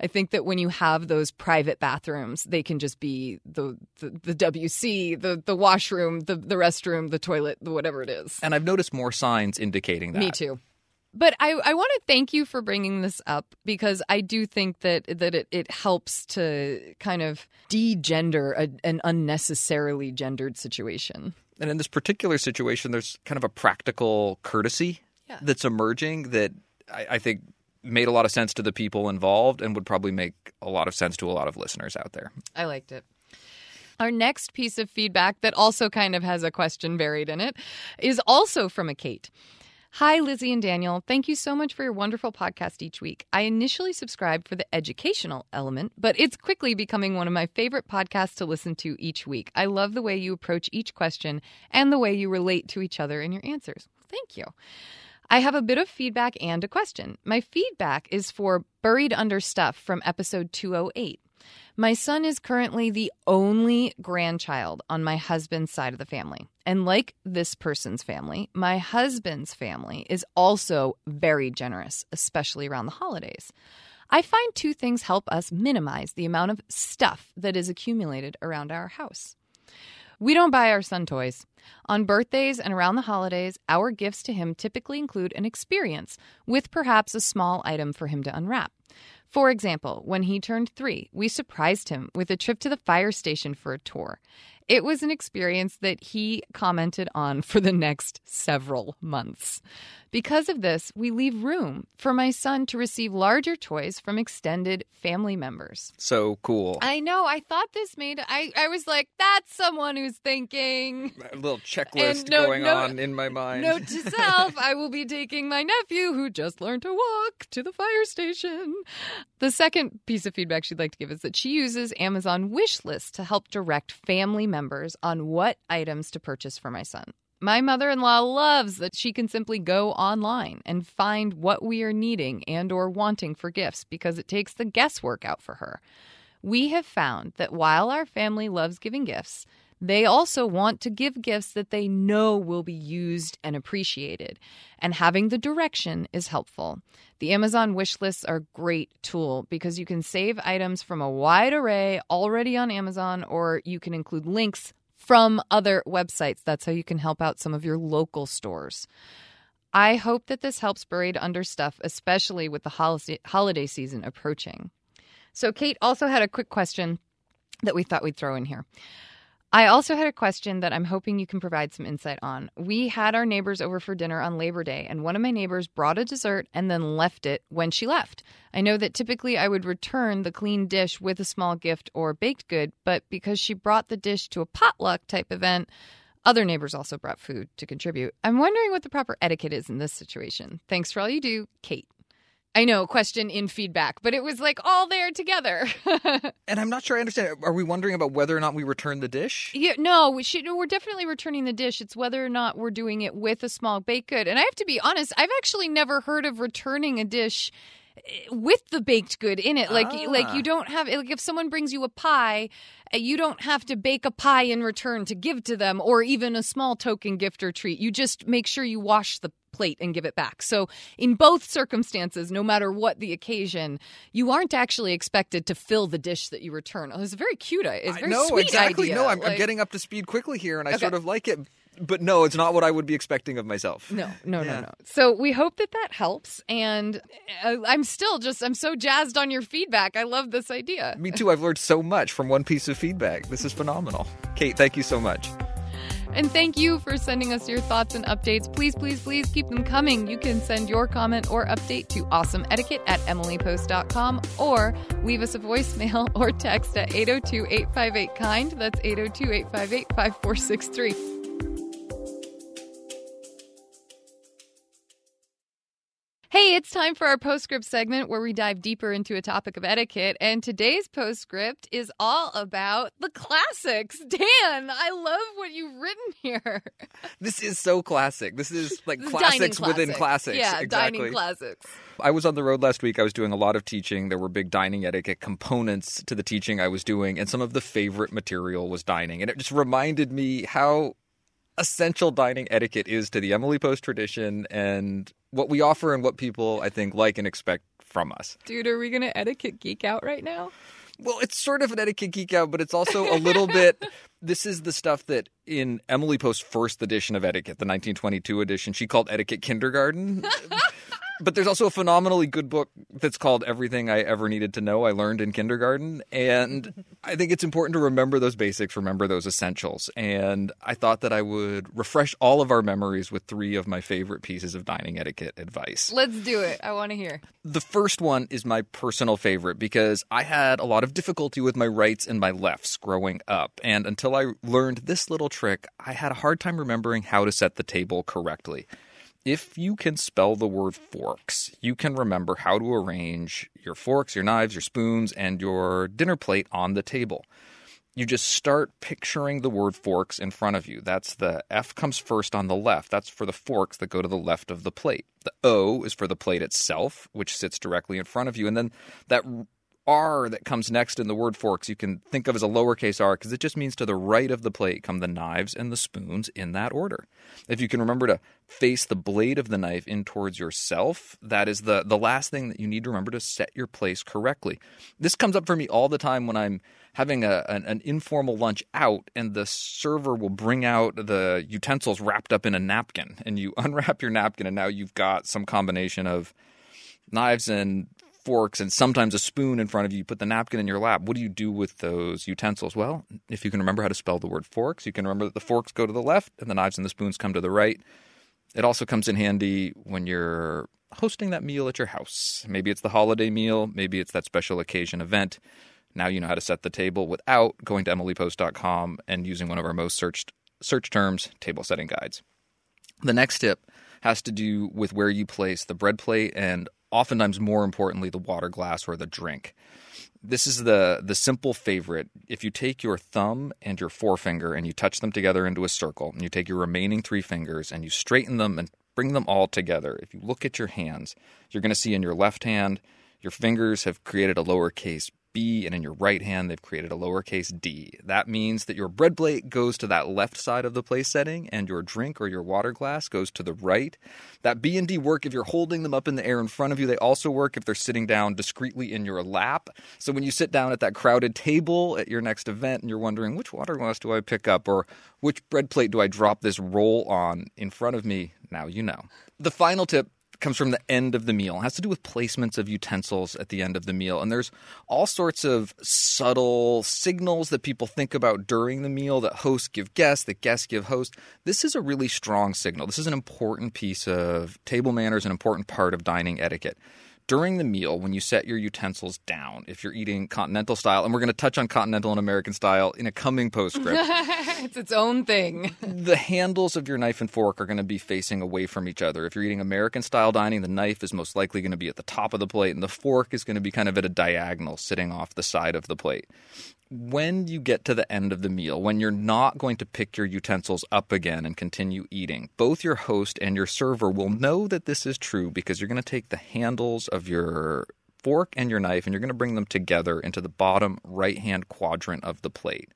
I think that when you have those private bathrooms, they can just be the the, the WC, the the washroom, the the restroom, the toilet, the whatever it is. and I've noticed more signs indicating that. Me too. But I, I want to thank you for bringing this up because I do think that that it, it helps to kind of de-gender a, an unnecessarily gendered situation. And in this particular situation, there's kind of a practical courtesy Yeah. that's emerging that I, I think made a lot of sense to the people involved and would probably make a lot of sense to a lot of listeners out there. I liked it. Our next piece of feedback that also kind of has a question buried in it is also from a Kate. Hi, Lizzie and Daniel. Thank you so much for your wonderful podcast each week. I initially subscribed for the educational element, but it's quickly becoming one of my favorite podcasts to listen to each week. I love the way you approach each question and the way you relate to each other in your answers. Thank you. I have a bit of feedback and a question. My feedback is for Buried Under Stuff from episode 208. My son is currently the only grandchild on my husband's side of the family. And like this person's family, my husband's family is also very generous, especially around the holidays. I find two things help us minimize the amount of stuff that is accumulated around our house. We don't buy our son toys. On birthdays and around the holidays, our gifts to him typically include an experience with perhaps a small item for him to unwrap. For example, when he turned three, we surprised him with a trip to the fire station for a tour. It was an experience that he commented on for the next several months. Because of this, we leave room for my son to receive larger toys from extended family members. So cool. I know. I thought this made. I I was like, that's someone who's thinking. a little checklist note- going note- on in my mind. Note to self: I will be taking my nephew, who just learned to walk, to the fire station. The second piece of feedback she'd like to give is that she uses Amazon wish list to help direct family members on what items to purchase for my son. My mother in law loves that she can simply go online and find what we are needing and or wanting for gifts because it takes the guesswork out for her. We have found that while our family loves giving gifts, they also want to give gifts that they know will be used and appreciated. And having the direction is helpful. The Amazon wish lists are a great tool because you can save items from a wide array already on Amazon, or you can include links from other websites. That's how you can help out some of your local stores. I hope that this helps buried under stuff, especially with the holiday holiday season approaching. So, Kate also had a quick question that we thought we'd throw in here. I also had a question that I'm hoping you can provide some insight on. We had our neighbors over for dinner on Labor Day, and one of my neighbors brought a dessert and then left it when she left. I know that typically I would return the clean dish with a small gift or baked good, but because she brought the dish to a potluck type event, other neighbors also brought food to contribute. I'm wondering what the proper etiquette is in this situation. Thanks for all you do, Kate. I know, question in feedback, but it was like all there together. And I'm not sure I understand. Are we wondering about whether or not we return the dish? Yeah, no, we should, we're definitely returning the dish. It's whether or not we're doing it with a small baked good. And I have to be honest, I've actually never heard of returning a dish eh, with the baked good in it. Like like Ah. you don't have like if someone brings you a pie, eh, you don't have to bake a pie in return to give to them or even a small token gift or treat. You just make sure you wash the plate and give it back. So, in both circumstances, no matter what the occasion, you aren't actually expected to fill the dish that you return. Oh, it's very cute. It's very no, sweet exactly. idea. No, I'm, Like- I'm getting up to speed quickly here, and I Okay. sort of like it. But no, it's not what I would be expecting of myself. No, no, Yeah. no, no. So we hope that that helps. And uh, I'm still just, I'm so jazzed on your feedback. I love this idea. Me too. I've learned so much from one piece of feedback. This is phenomenal. Kate, thank you so much. And thank you for sending us your thoughts and updates. Please, please, please keep them coming. You can send your comment or update to awesomeetiquette at emilypost.com or leave us a voicemail or text at 802 858 KIND. That's 802 858 5463. Hey, it's time for our postscript segment where we dive deeper into a topic of etiquette. And today's postscript is all about the classics. Dan, I love what you've written here. This is so classic. This is like Dining classics within classics. Yeah, exactly. dining classics. I was on the road last week. I was doing a lot of teaching. There were big dining etiquette components to the teaching I was doing, and some of the favorite material was dining. And it just reminded me how essential dining etiquette is to the Emily Post tradition and what we offer and what people, I think, like and expect from us. Dude, are we going to etiquette geek out right now? Well, it's sort of an etiquette geek out, but it's also a little bit. This is the stuff that in Emily Post's first edition of Etiquette, the 1922 edition, she called Etiquette Kindergarten. but there's also a phenomenally good book that's called Everything I Ever Needed to Know I Learned in Kindergarten. And I think it's important to remember those basics, remember those essentials. And I thought that I would refresh all of our memories with three of my favorite pieces of dining etiquette advice. Let's do it. I want to hear. The first one is my personal favorite because I had a lot of difficulty with my rights and my lefts growing up. And until I learned this little trick, I had a hard time remembering how to set the table correctly. If you can spell the word forks, you can remember how to arrange your forks, your knives, your spoons, and your dinner plate on the table. You just start picturing the word forks in front of you. That's the F comes first on the left. That's for the forks that go to the left of the plate. The O is for the plate itself, which sits directly in front of you. And then that R that comes next in the word forks, you can think of as a lowercase r because it just means to the right of the plate come the knives and the spoons in that order. If you can remember to face the blade of the knife in towards yourself, that is the, the last thing that you need to remember to set your place correctly. This comes up for me all the time when I'm having a, an, an informal lunch out and the server will bring out the utensils wrapped up in a napkin and you unwrap your napkin and now you've got some combination of knives and forks and sometimes a spoon in front of you. You put the napkin in your lap. What do you do with those utensils? Well, if you can remember how to spell the word forks, you can remember that the forks go to the left and the knives and the spoons come to the right. It also comes in handy when you're hosting that meal at your house. Maybe it's the holiday meal, maybe it's that special occasion event. Now you know how to set the table without going to emilypost.com and using one of our most searched search terms, table setting guides. The next tip has to do with where you place the bread plate and oftentimes more importantly the water glass or the drink. This is the the simple favorite. If you take your thumb and your forefinger and you touch them together into a circle, and you take your remaining three fingers and you straighten them and bring them all together. If you look at your hands, you're going to see in your left hand your fingers have created a lowercase b, and in your right hand, they've created a lowercase d. That means that your bread plate goes to that left side of the place setting, and your drink or your water glass goes to the right. That b and d work if you're holding them up in the air in front of you. They also work if they're sitting down discreetly in your lap. So when you sit down at that crowded table at your next event and you're wondering, which water glass do I pick up, or which bread plate do I drop this roll on in front of me, now you know. The final tip comes from the end of the meal. It has to do with placements of utensils at the end of the meal. And there's all sorts of subtle signals that people think about during the meal that hosts give guests, that guests give hosts. This is a really strong signal. This is an important piece of table manners, an important part of dining etiquette. During the meal, when you set your utensils down, if you're eating continental style, and we're going to touch on continental and American style in a coming postscript, it's its own thing. the handles of your knife and fork are going to be facing away from each other. If you're eating American style dining, the knife is most likely going to be at the top of the plate, and the fork is going to be kind of at a diagonal, sitting off the side of the plate. When you get to the end of the meal, when you're not going to pick your utensils up again and continue eating, both your host and your server will know that this is true because you're going to take the handles of your fork and your knife, and you're going to bring them together into the bottom right hand quadrant of the plate.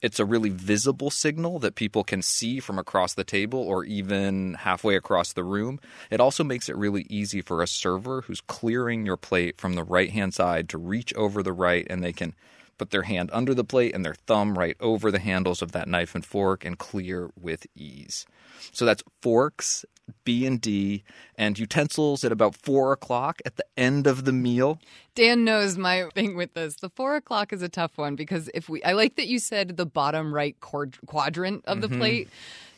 It's a really visible signal that people can see from across the table or even halfway across the room. It also makes it really easy for a server who's clearing your plate from the right hand side to reach over the right and they can put their hand under the plate and their thumb right over the handles of that knife and fork and clear with ease. So that's forks, B and D, and utensils at about four o'clock at the end of the meal. Dan knows my thing with this. The four o'clock is a tough one because if we, I like that you said the bottom right quadrant of the Mhm. plate.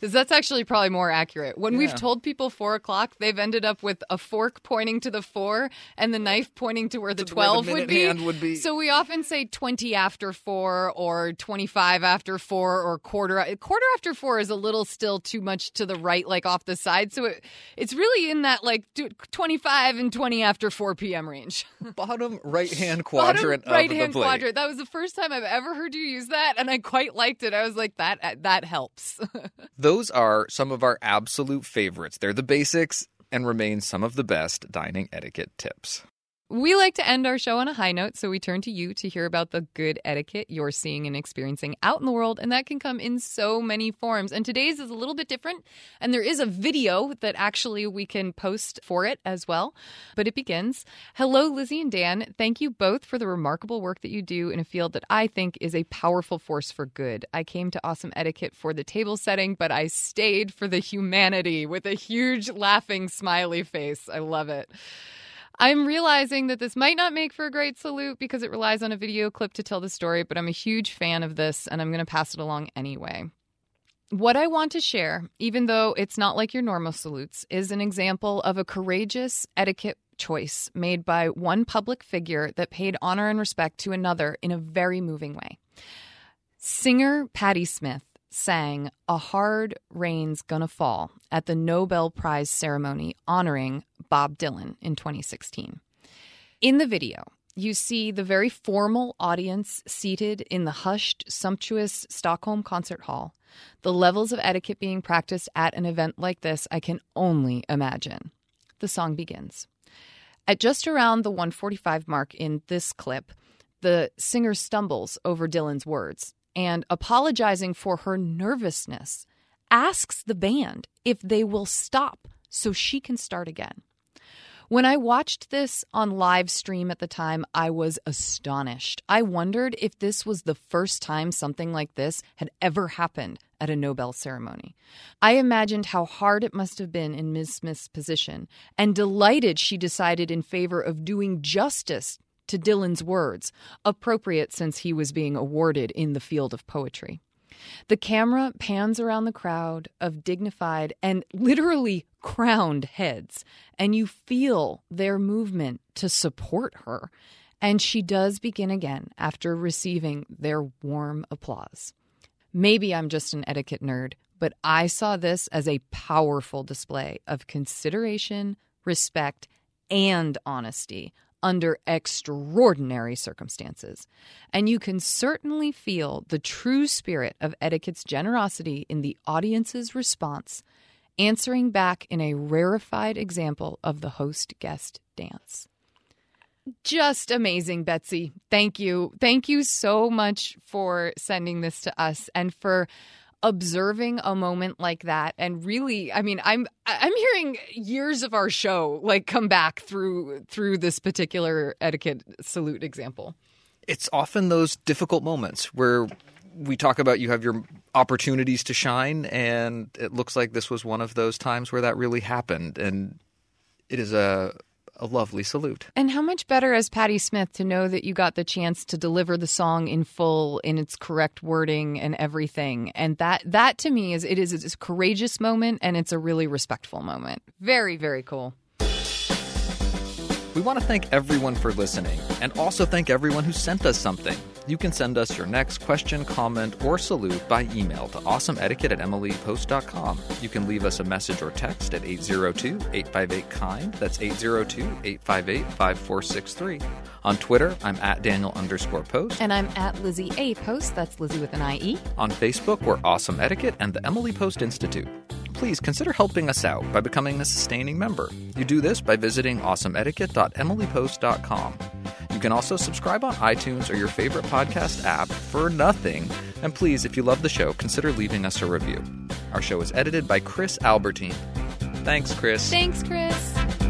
Because that's actually probably more accurate. When we've told people four o'clock, they've ended up with a fork pointing to the four and the knife pointing to where the To where the 12 would be. would be. So we often say 20 after four or 25 after four or quarter. Quarter after four is a little still too much to the right, like off the side. So it, it's really in that like 25 and 20 after 4 p.m. range. Bottom right hand quadrant Bottom right of hand the plate. quadrant. That was the first time I've ever heard you use that, and I quite liked it. I was like, that that helps. Those are some of our absolute favorites. They're the basics and remain some of the best dining etiquette tips. We like to end our show on a high note, so we turn to you to hear about the good etiquette you're seeing and experiencing out in the world, and that can come in so many forms. And today's is a little bit different, and there is a video that actually we can post for it as well. But it begins Hello, Lizzie and Dan. Thank you both for the remarkable work that you do in a field that I think is a powerful force for good. I came to Awesome Etiquette for the table setting, but I stayed for the humanity with a huge laughing smiley face. I love it. I'm realizing that this might not make for a great salute because it relies on a video clip to tell the story, but I'm a huge fan of this and I'm going to pass it along anyway. What I want to share, even though it's not like your normal salutes, is an example of a courageous etiquette choice made by one public figure that paid honor and respect to another in a very moving way. Singer Patti Smith sang A Hard Rain's Gonna Fall at the Nobel Prize ceremony honoring Bob Dylan in 2016. In the video, you see the very formal audience seated in the hushed, sumptuous Stockholm concert hall. The levels of etiquette being practiced at an event like this, I can only imagine. The song begins. At just around the 145 mark in this clip, the singer stumbles over Dylan's words and, apologizing for her nervousness, asks the band if they will stop so she can start again. When I watched this on live stream at the time, I was astonished. I wondered if this was the first time something like this had ever happened at a Nobel ceremony. I imagined how hard it must have been in Ms. Smith's position and delighted she decided in favor of doing justice to Dylan's words, appropriate since he was being awarded in the field of poetry. The camera pans around the crowd of dignified and literally crowned heads, and you feel their movement to support her. And she does begin again after receiving their warm applause. Maybe I'm just an etiquette nerd, but I saw this as a powerful display of consideration, respect, and honesty under extraordinary circumstances. And you can certainly feel the true spirit of etiquette's generosity in the audience's response, answering back in a rarefied example of the host guest dance. Just amazing, Betsy. Thank you. Thank you so much for sending this to us and for observing a moment like that and really i mean i'm i'm hearing years of our show like come back through through this particular etiquette salute example It's often those difficult moments where we talk about you have your opportunities to shine, and it looks like this was one of those times where that really happened. And it is a, a lovely salute. and how much better as Patti Smith to know that you got the chance to deliver the song in full in its correct wording and everything and that that to me is it is it's a courageous moment and it's a really respectful moment very very cool We want to thank everyone for listening and also thank everyone who sent us something. You can send us your next question, comment, or salute by email to awesomeetiquette at emilypost.com. You can leave us a message or text at 802 858 KIND. That's 802 858 5463. On Twitter, I'm at Daniel underscore post. and i'm at lizzie a post that's lizzie with an E. ie On Facebook, we're Awesome Etiquette and the Emily Post Institute. please consider helping us out by becoming a sustaining member. You do this by visiting awesomeetiquette.emilypost.com. You can also subscribe on iTunes or your favorite podcast app for nothing. And please, if you love the show, consider leaving us a review. Our show is edited by Chris Albertine. Thanks, Chris. Thanks, Chris.